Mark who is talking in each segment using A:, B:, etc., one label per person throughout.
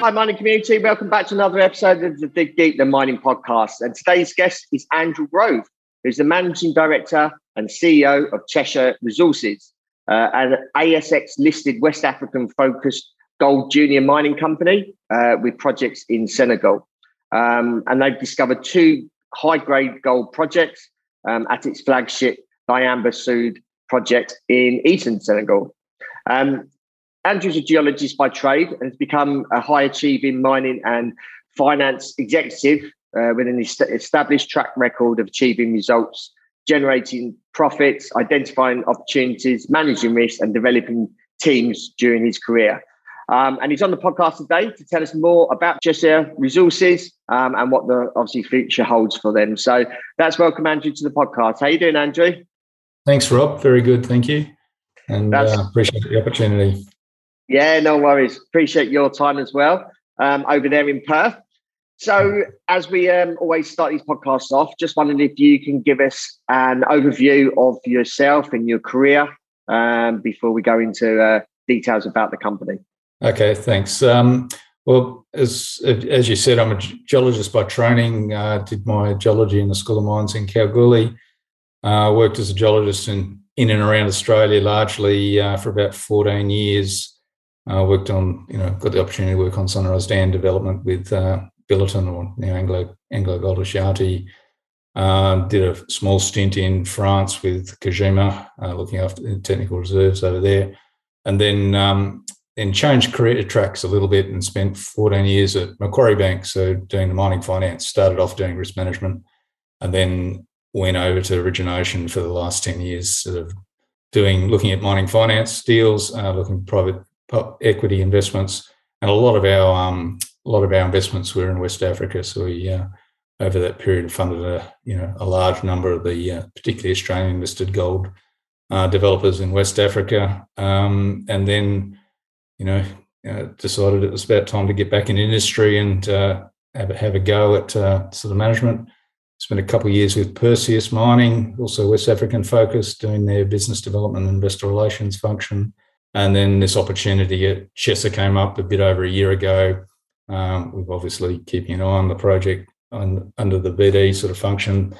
A: Hi, mining community. Welcome back to another episode of the Dig Deep, the mining podcast. And today's guest is Andrew Grove, who's the managing director and CEO of Chesser Resources, uh, an ASX listed West African focused gold junior mining company uh, with projects in Senegal. Um, and they've discovered two high grade gold projects um, at its flagship Diamba Sud project in eastern Senegal. Um, Andrew's a geologist by trade and has become a high achieving mining and finance executive uh, with an established track record of achieving results, generating profits, identifying opportunities, managing risks, and developing teams during his career. Um, and he's on the podcast today to tell us more about Chesser Resources um, and what the obviously future holds for them. So that's welcome Andrew to the podcast. How are you doing, Andrew?
B: Thanks, Rob. Very good, thank you, and uh, appreciate the opportunity.
A: Yeah, no worries. Appreciate your time as well um, over there in Perth. So, as we um, always start these podcasts off, just wondering if you can give us an overview of yourself and your career um, before we go into uh, details about the company.
B: Okay, thanks. Um, well, as as you said, I'm a geologist by training. Uh, did my geology in the School of Mines in Kalgoorlie. Uh, worked as a geologist in in and around Australia largely uh, for about 14 years. I uh, worked on, you know, got the opportunity to work on Sunrise Dam development with uh, Billiton or now Anglo Anglo Gold Ashanti. Uh, did a small stint in France with Kazema, uh, looking after technical reserves over there, and then um, then changed career tracks a little bit and spent 14 years at Macquarie Bank, so doing the mining finance. Started off doing risk management, and then went over to origination for the last 10 years, sort of doing looking at mining finance deals, uh, looking at private equity investments, and a lot of our um, a lot of our investments were in West Africa. So we uh, over that period funded a you know a large number of the uh, particularly Australian listed gold uh, developers in West Africa, um, and then you know uh, decided it was about time to get back in industry and uh, have a, have a go at uh, sort of management. Spent a couple of years with Perseus Mining, also West African focused, doing their business development and investor relations function. And then this opportunity at Chesser came up a bit over a year ago. Um, we've obviously keeping an eye on the project on, under the BD sort of function.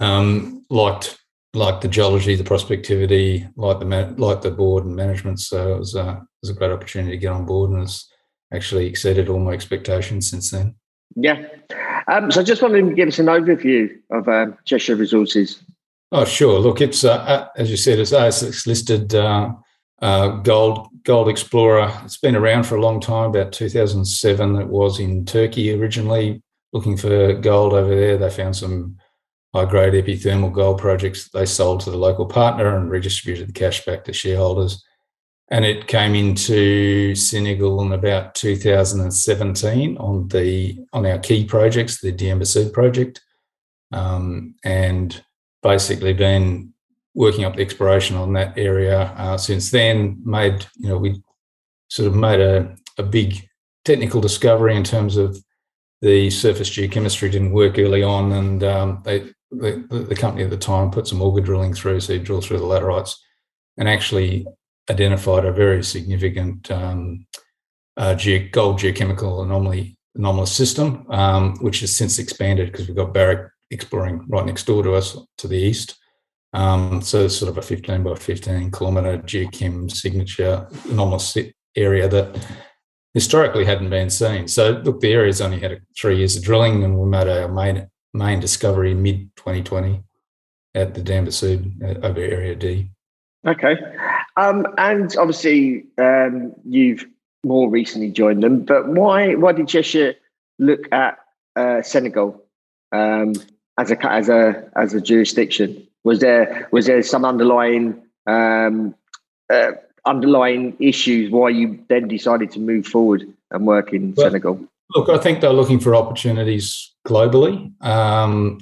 B: Um, liked liked the geology, the prospectivity, like the like the board and management. So it was, uh, it was a great opportunity to get on board, and it's actually exceeded all my expectations since then.
A: Yeah. Um, so I just wanted to give us an overview of um, Chesser Resources.
B: Oh, sure. Look, it's uh, uh as you said, it's ASX listed uh, uh, gold Gold Explorer. It's been around for a long time. About 2007, it was in Turkey originally, looking for gold over there. They found some high grade epithermal gold projects they sold to the local partner and redistributed the cash back to shareholders. And it came into Senegal in about 2017 on the on our key projects, the Diamba project, um, and basically been working up the exploration on that area uh, since then. Made you know we sort of made a, a big technical discovery in terms of the surface geochemistry didn't work early on, and um, they the, the, company at the time put some auger drilling through, so you drill through the laterites, and actually identified a very significant um, uh, ge- gold geochemical anomaly anomalous system, um, which has since expanded because we've got Barrick exploring right next door to us to the east. Um, so sort of a 15 by 15 kilometre geochem signature anomalous area that historically hadn't been seen. So look, the area's only had three years of drilling, and we made our main main discovery mid 2020 at the Diamba Sud uh, over Area D.
A: Okay, um, and obviously um, you've more recently joined them, but why why did Chesser look at uh, Senegal um, as a as a as a jurisdiction? Was there was there some underlying um, uh, underlying issues why you then decided to move forward and work in well, Senegal?
B: Look, I think they're looking for opportunities globally. Um,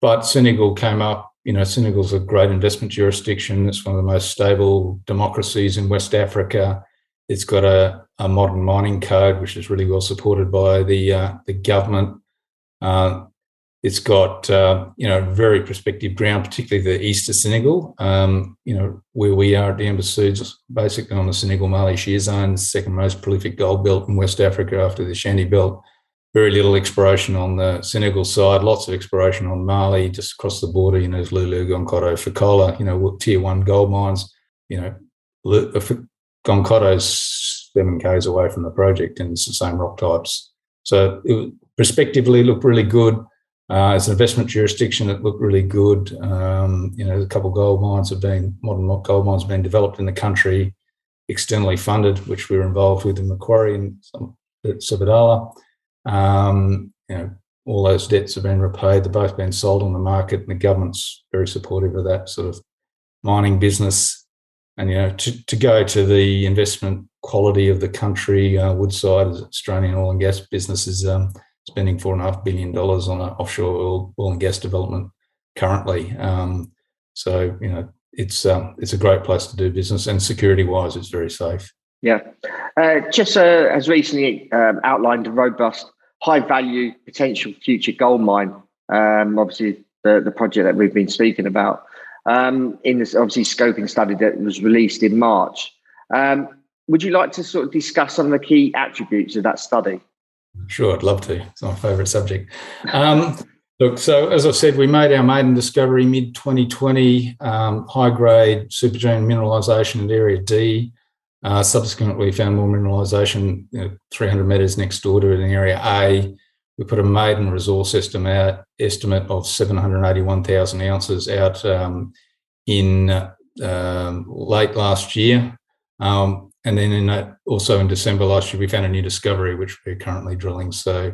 B: but Senegal came up. You know, Senegal's a great investment jurisdiction. It's one of the most stable democracies in West Africa. It's got a, a modern mining code, which is really well supported by the uh, the government. Uh, it's got uh, you know very prospective ground, particularly the east of Senegal. Um, you know where we are at Diamba Sud's basically on the Senegal Mali Shear Zone, second most prolific gold belt in West Africa after the Ashanti Belt. Very little exploration on the Senegal side, lots of exploration on Mali, just across the border. You know, there's Loulo, Gounkoto, Fekola. You know, tier one gold mines. You know, uh, Gounkoto's seven k's away from the project, and it's the same rock types. So it prospectively looked really good uh, as an investment jurisdiction, that looked really good. Um, you know, a couple of gold mines have been modern gold mines have been developed in the country, externally funded, which we were involved with in Macquarie and Sabodala. Um, you know, all those debts have been repaid. They've both been sold on the market, and the government's very supportive of that sort of mining business. And you know, to, to go to the investment quality of the country, uh, Woodside, Australian oil and gas business, is um, spending four and a half billion dollars on an offshore oil, oil and gas development currently. Um, so you know, it's um, it's a great place to do business, and security wise, it's very safe.
A: Yeah, uh, has recently um, outlined a robust, high value potential future gold mine. Um, obviously, the the project that we've been speaking about um, in this obviously scoping study that was released in March. Um, would you like to sort of discuss some of the key attributes of that study?
B: Sure, I'd love to. It's my favourite subject. Um, look, so as I said, we made our maiden discovery mid 2020, um, high grade supergene mineralisation at Area D. Uh, subsequently, found more mineralisation you know, 300 metres next door to it in Area A. We put a maiden resource estimate estimate of 781,000 ounces out um, in uh, late last year. Um, and then in that, also in December last year, we found a new discovery which we're currently drilling. So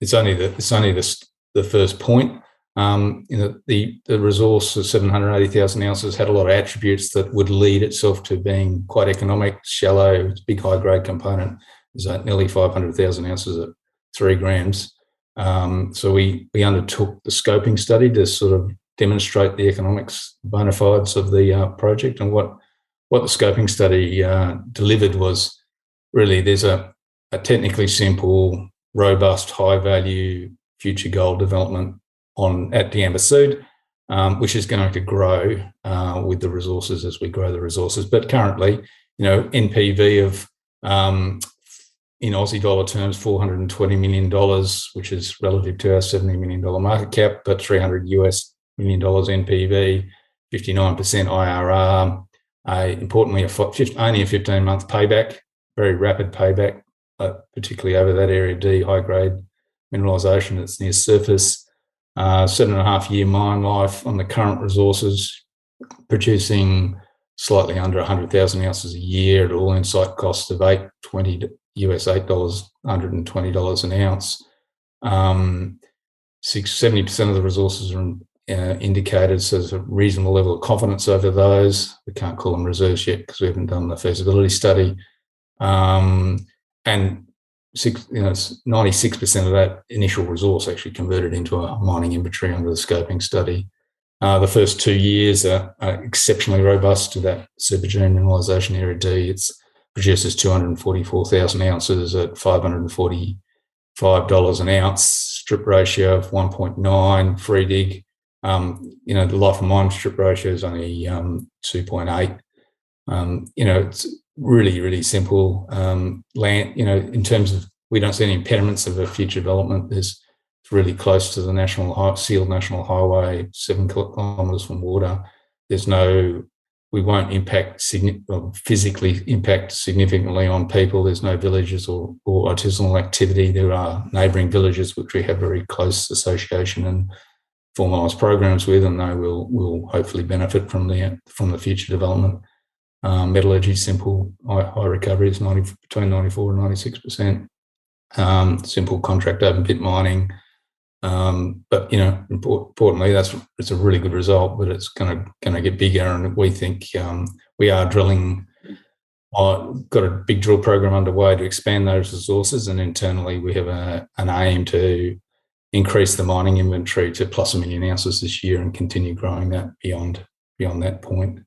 B: it's only the it's only the the first point. Um, you know, the the resource of 780,000 ounces had a lot of attributes that would lead itself to being quite economic, shallow, big high grade component. Is that nearly 500,000 ounces at three grams. Um, so we we undertook the scoping study to sort of demonstrate the economics bona fides of the uh, project and what what the scoping study uh, delivered was really there's a, a technically simple, robust, high value future gold development on at Diamba Sud, um, which is going to grow uh, with the resources as we grow the resources. But currently, you know, NPV of um, in Aussie dollar terms, four hundred and twenty million dollars, which is relative to our seventy million dollar market cap, but three hundred US million dollars NPV, fifty nine percent IRR a, importantly, a, only a 15 month payback, very rapid payback, uh, particularly over that area D, high grade mineralisation that's near surface. Uh, seven and a half year mine life on the current resources, producing slightly under 100,000 ounces a year at all in site costs of 820 US $8, $120 an ounce. Um, 70% of the resources are in, uh, indicated, so there's a reasonable level of confidence over those. We can't call them reserves yet because we haven't done the feasibility study. Um, and six, you know, 96% of that initial resource actually converted into a mining inventory under the scoping study. Uh, the first two years are, are, exceptionally robust to that supergene mineralization area D. It's produces 244,000 ounces at $545 an ounce, strip ratio of 1.9, free dig um, you know, the life of mine strip ratio is only um, 2.8. Um, you know, it's really, really simple um, land. You know, in terms of we don't see any impediments of a future development. There's it's really close to the national sealed national highway, seven kilometres from water. There's no, we won't impact physically impact significantly on people. There's no villages or, or artisanal activity. There are neighbouring villages which we have very close association and formalised programs with, and they will will hopefully benefit from the from the future development. Um, metallurgy simple, high, high recovery is 90, between 94 and 96 percent. Um, simple contract open pit mining, um, but you know, importantly, that's it's a really good result. But it's going to going to get bigger, and we think um, we are drilling. Uh, got a big drill program underway to expand those resources, and internally we have a, an aim to increase the mining inventory to plus a million ounces this year and continue growing that beyond beyond that point.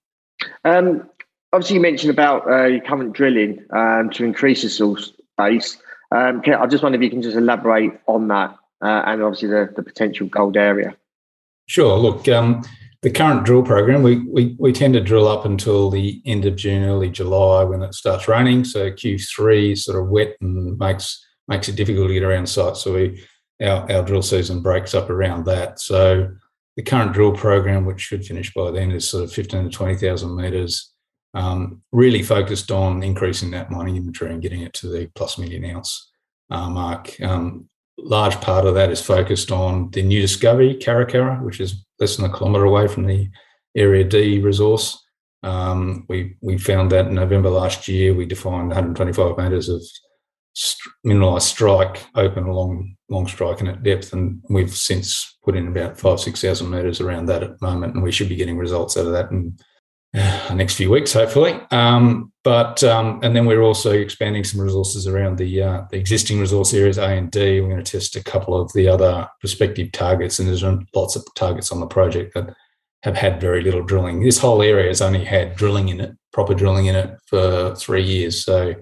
A: Um, obviously, you mentioned about uh, your current drilling um, to increase the source base. Um, can, I just wonder if you can just elaborate on that uh, and obviously the, the potential gold area.
B: Sure. Look, um, the current drill program, we, we, we tend to drill up until the end of June, early July when it starts raining. So Q3 sort of wet and makes makes it difficult to get around site. So we our, our drill season breaks up around that. So the current drill program, which should finish by then, is sort of 15 to 20,000 metres, um, really focused on increasing that mining inventory and getting it to the plus million ounce uh, mark. Um, large part of that is focused on the new discovery, Karakara, which is less than a kilometre away from the Area D resource. Um, we we found that in November last year. We defined 125 metres of mineralised strike open along long strike and at depth, and we've since put in about five six thousand metres around that at the moment, and we should be getting results out of that in the next few weeks, hopefully. Um, but um, and then we're also expanding some resources around the uh, the existing resource areas A and D. We're going to test a couple of the other prospective targets, and there's lots of targets on the project that have had very little drilling. This whole area has only had drilling in it, proper drilling in it, for three years. So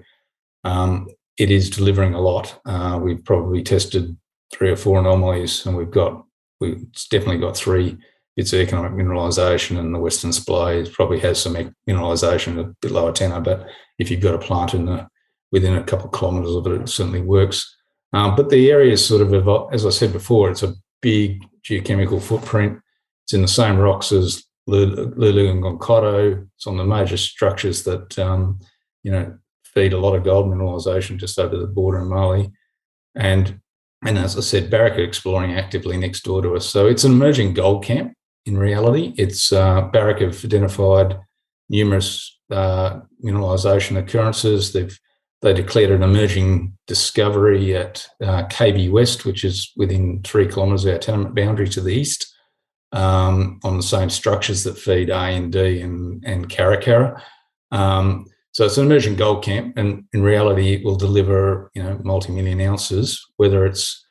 B: um, it is delivering a lot. Uh, we've probably tested three or four anomalies, and we've got we've definitely got three bits of economic mineralisation, and the Western Splay probably has some mineralisation a bit lower tenor. But if you've got a plant in the within a couple of kilometres of it, it certainly works. Um, but the area is sort of, as I said before, it's a big geochemical footprint. It's in the same rocks as Loulo and Gounkoto. It's on the major structures that um, you know feed a lot of gold mineralisation just over the border in Mali. And and as I said, Barrick are exploring actively next door to us. So it's an emerging gold camp in reality. It's uh, Barrick have identified numerous uh, mineralisation occurrences. They've they declared an emerging discovery at uh, KB West, which is within three kilometres of our tenement boundary to the east, um, on the same structures that feed A and D and, and Karakara. Um, so it's an emerging gold camp, and in reality, it will deliver you know multi-million ounces. Whether it's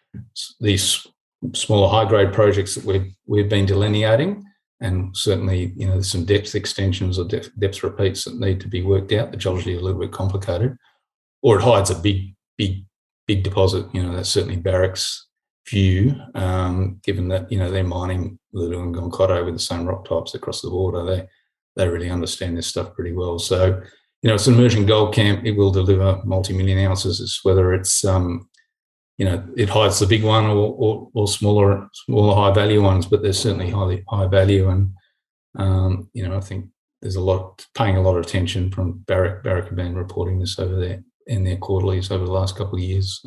B: these smaller high-grade projects that we've we've been delineating, and certainly you know there's some depth extensions or depth, depth repeats that need to be worked out. The geology is a little bit complicated, or it hides a big, big, big deposit. You know that's certainly Barrick's view, um, given that you know they're mining Loulo and with the same rock types across the border. They they really understand this stuff pretty well. So you know, it's an emerging gold camp. It will deliver multi-million ounces. Whether it's, um, you know, it hides the big one or, or, or, smaller, smaller high value ones, but they're certainly highly high value. And, um, you know, I think there's a lot, paying a lot of attention from Barrick. Barrick have been reporting this over there in their quarterlies over the last couple of years.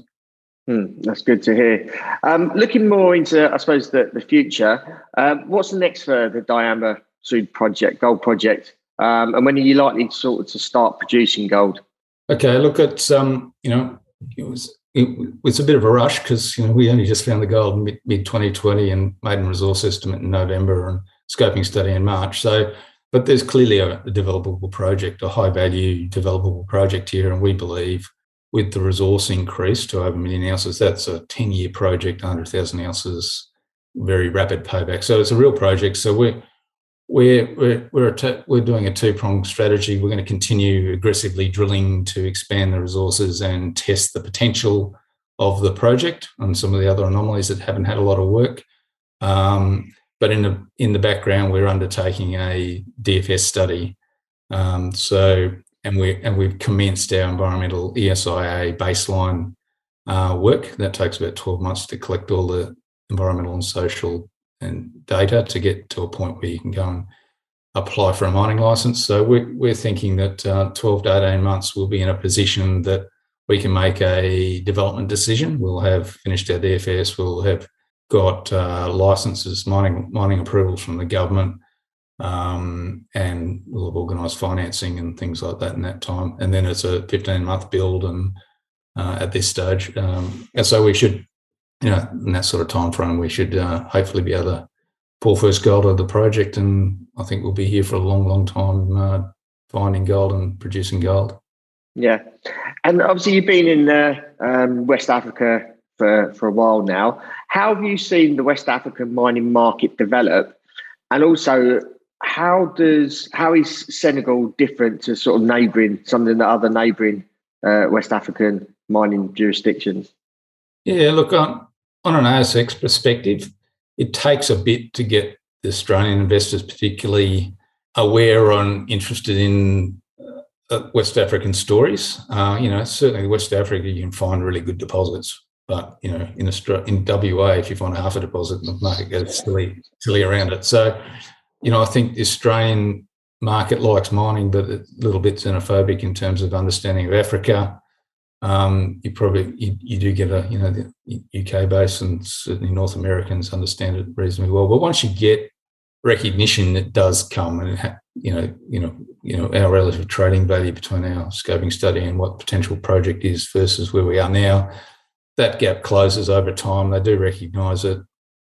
A: Mm, that's good to hear. Um, looking more into, I suppose, the, the future, um, what's the next for the Diamba Sud project, gold project? Um, and when are you likely to sort of to start producing gold?
B: Okay, look at um, you know it was it was a bit of a rush because you know we only just found the gold mid mid 2020 and maiden resource estimate in November and scoping study in March. So, but there's clearly a, a developable project, a high value developable project here, and we believe with the resource increase to over a million ounces, that's a 10 year project, 100,000 ounces, very rapid payback. So it's a real project. So we're we're we're we're, we're doing a two pronged strategy. We're going to continue aggressively drilling to expand the resources and test the potential of the project and some of the other anomalies that haven't had a lot of work. Um, but in the in the background, we're undertaking a DFS study. Um, so and we and we've commenced our environmental ESIA baseline uh, work. That takes about twelve months to collect all the environmental and social and data to get to a point where you can go and apply for a mining license. So we're, we're thinking that uh, 12 to 18 months we'll be in a position that we can make a development decision. We'll have finished our DFS. We'll have got uh, licenses, mining mining approvals from the government, um, and we'll have organised financing and things like that in that time. And then it's a 15 month build, and uh, at this stage, um, and so we should you know, in that sort of time frame, we should uh, hopefully be able to pull first gold out of the project, and I think we'll be here for a long, long time uh, finding gold and producing gold.
A: Yeah, and obviously you've been in uh, um, West Africa for, for a while now. How have you seen the West African mining market develop? And also, how does how is Senegal different to sort of neighbouring some of the other neighbouring uh, West African mining jurisdictions?
B: Yeah, look on on an ASX perspective, it takes a bit to get the Australian investors particularly aware and interested in uh, West African stories. Uh, you know, certainly West Africa, you can find really good deposits. But you know, in Australia, in WA, if you find half a deposit, the market goes silly, silly around it. So, you know, I think the Australian market likes mining, but a little bit xenophobic in terms of understanding of Africa. Um, you probably you, you, do get a you know the UK base and certainly North Americans understand it reasonably well. But once you get recognition, it does come, and you know you know you know our relative trading value between our scoping study and what potential project is versus where we are now. That gap closes over time. They do recognise it.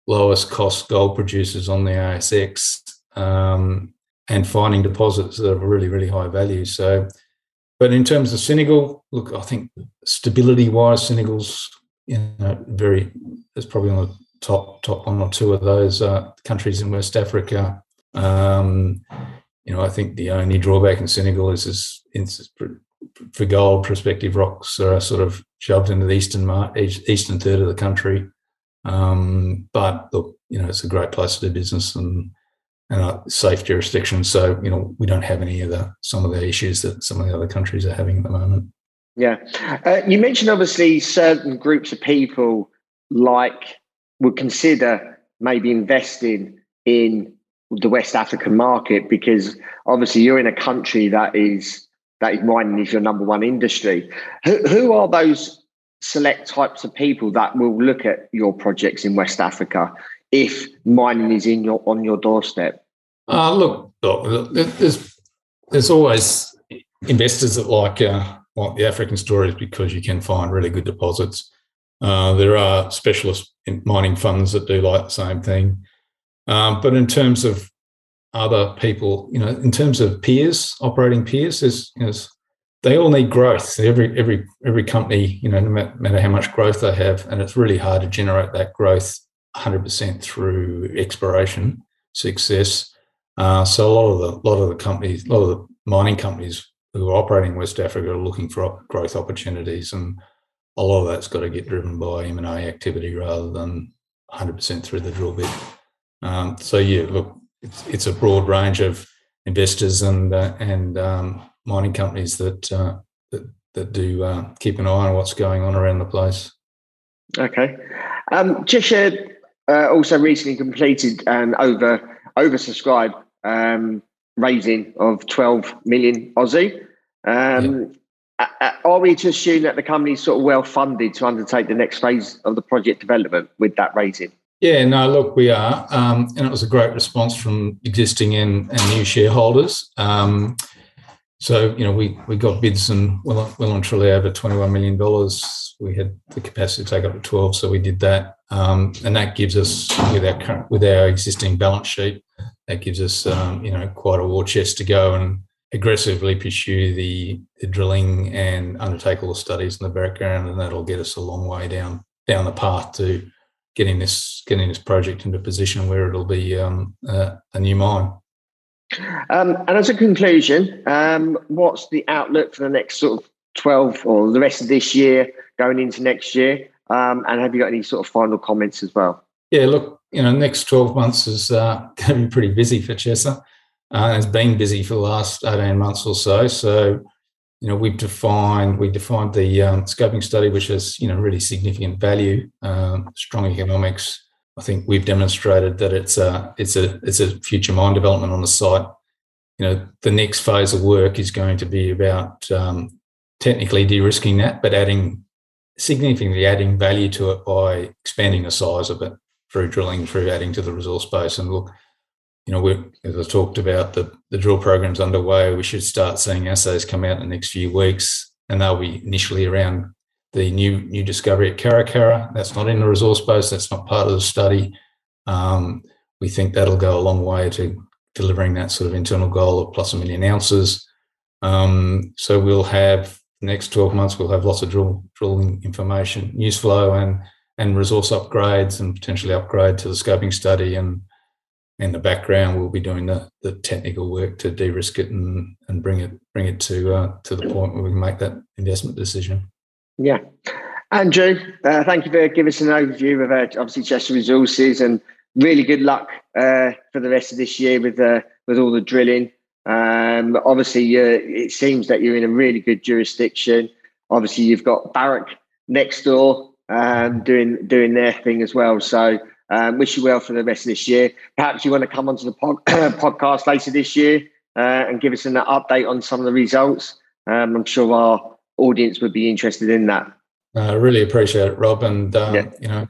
B: Lowest cost gold producers on the ASX um, and finding deposits that are really really high value. So but in terms of Senegal, look, I think stability wise, Senegal's you know very it's probably on the top top one or two of those uh, countries in West Africa. Um, you know, I think the only drawback in Senegal is, is, is for gold, prospective rocks are sort of shoved into the eastern eastern third of the country. Um, but look, you know, it's a great place to do business and and a safe jurisdiction. So, you know, we don't have any of the some of the issues that some of the other countries are having at the moment.
A: Yeah. Uh, you mentioned obviously certain groups of people like would consider maybe investing in the West African market because obviously you're in a country that is that mining is your number one industry. Who, who are those select types of people that will look at your projects in West Africa if mining is in your on your doorstep?
B: Uh, look, look, there's there's always investors that like uh, like the African stories because you can find really good deposits. Uh, there are specialist mining funds that do like the same thing, um, but in terms of other people, you know, in terms of peers, operating peers, there's, you they all need growth. Every every every company, you know, no matter how much growth they have, and it's really hard to generate that growth 100% through exploration success. Uh, so a lot of the lot of the companies, a lot of the mining companies who are operating in West Africa are looking for growth opportunities, and a lot of that's got to get driven by M and A activity rather than 100% through the drill bit. Um, so yeah, look, it's, it's, a broad range of investors and uh, and um, mining companies that uh, that, that do uh, keep an eye on what's going on around the place.
A: Okay, um, uh, also recently completed an over oversubscribed um, raising of 12 million Aussie. Um, yeah. Are we to assume that the company is sort of well funded to undertake the next phase of the project development with that raising?
B: Yeah, no, look, we are. Um, and it was a great response from existing and, and new shareholders. Um, so, you know, we, we got bids and well, well and truly over $21 million. We had the capacity to take up to 12, so we did that. Um, and that gives us, with our current, with our existing balance sheet, that gives us, um, you know, quite a war chest to go and aggressively pursue the, the drilling and undertake all the studies in the background, and that'll get us a long way down down the path to getting this getting this project into position where it'll be um, uh, a new mine.
A: Um, and as a conclusion, um, what's the outlook for the next sort of 12 or the rest of this year going into next year? Um, and have you got any sort of final comments as well?
B: Yeah, look, you know, next 12 months is uh, going to be pretty busy for Chesser. Uh, it's been busy for the last 18 months or so. So, you know, we've defined we defined the um, scoping study, which has you know really significant value, um, strong economics, I think we've demonstrated that it's a it's a it's a future mine development on the site. You know, the next phase of work is going to be about um, technically de-risking that, but adding significantly adding value to it by expanding the size of it through drilling, through adding to the resource base. And look, you know, we as I talked about, the the drill program's underway. We should start seeing assays come out in the next few weeks, and they'll be initially around the new new discovery at Karakara. That's not in the resource base. That's not part of the study. Um, we think that'll go a long way to delivering that sort of internal goal of plus a million ounces. Um, so we'll have next 12 months, we'll have lots of drill, drilling information, news flow, and and resource upgrades and potentially upgrade to the scoping study and in the background we'll be doing the, the technical work to de-risk it and, and bring it bring it to uh, to the point where we can make that investment decision.
A: Yeah. Andrew, uh, thank you for giving us an overview of uh, obviously Chesser Resources and really good luck uh, for the rest of this year with uh, with all the drilling. Um, obviously, uh, it seems that you're in a really good jurisdiction. Obviously, you've got Barrick next door um, doing doing their thing as well. So, um, wish you well for the rest of this year. Perhaps you want to come onto the pod- podcast later this year uh, and give us an update on some of the results. Um, I'm sure our audience would be interested in that.
B: I really appreciate it, Rob, and um, yeah. you know,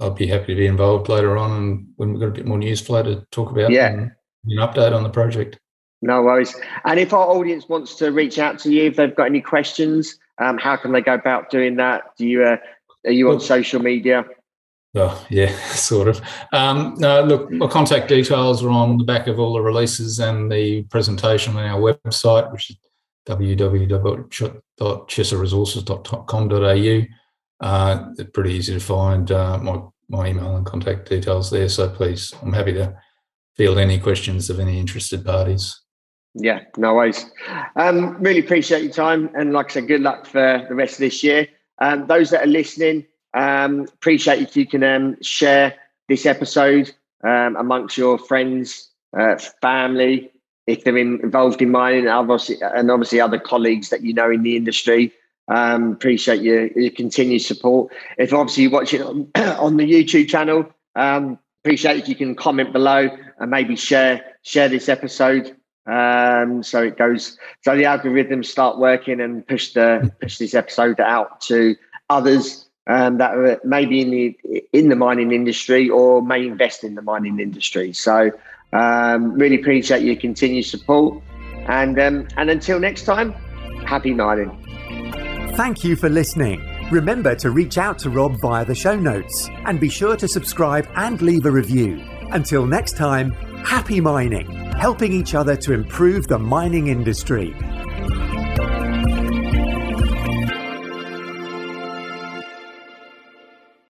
B: I'll be happy to be involved later on, and when we've got a bit more news flow to talk about,
A: yeah,
B: and an update on the project.
A: No worries. And if our audience wants to reach out to you, if they've got any questions, um, how can they go about doing that? Do you uh, are you on social media?
B: Oh, yeah, sort of. Um, no, look, my contact details are on the back of all the releases and the presentation on our website, which is www.chesserresources.com.au. Uh, it's pretty easy to find uh, my, my email and contact details there. So please, I'm happy to field any questions of any interested parties.
A: Yeah, no worries. Um, really appreciate your time. And like I said, good luck for the rest of this year. Um, those that are listening, um, appreciate if you can um, share this episode um, amongst your friends, uh, family, if they're in, involved in mining, and obviously, and obviously other colleagues that you know in the industry. Um, appreciate your, your continued support. If obviously you watch it on, on the YouTube channel, um, appreciate if you can comment below and maybe share share this episode um, so it goes so the algorithms start working and push the push this episode out to others um, that are maybe in the in the mining industry or may invest in the mining industry. So um, really appreciate your continued support. And, um, and until next time, happy mining.
C: Thank you for listening. Remember to reach out to Rob via the show notes and be sure to subscribe and leave a review. Until next time, happy mining, helping each other to improve the mining industry.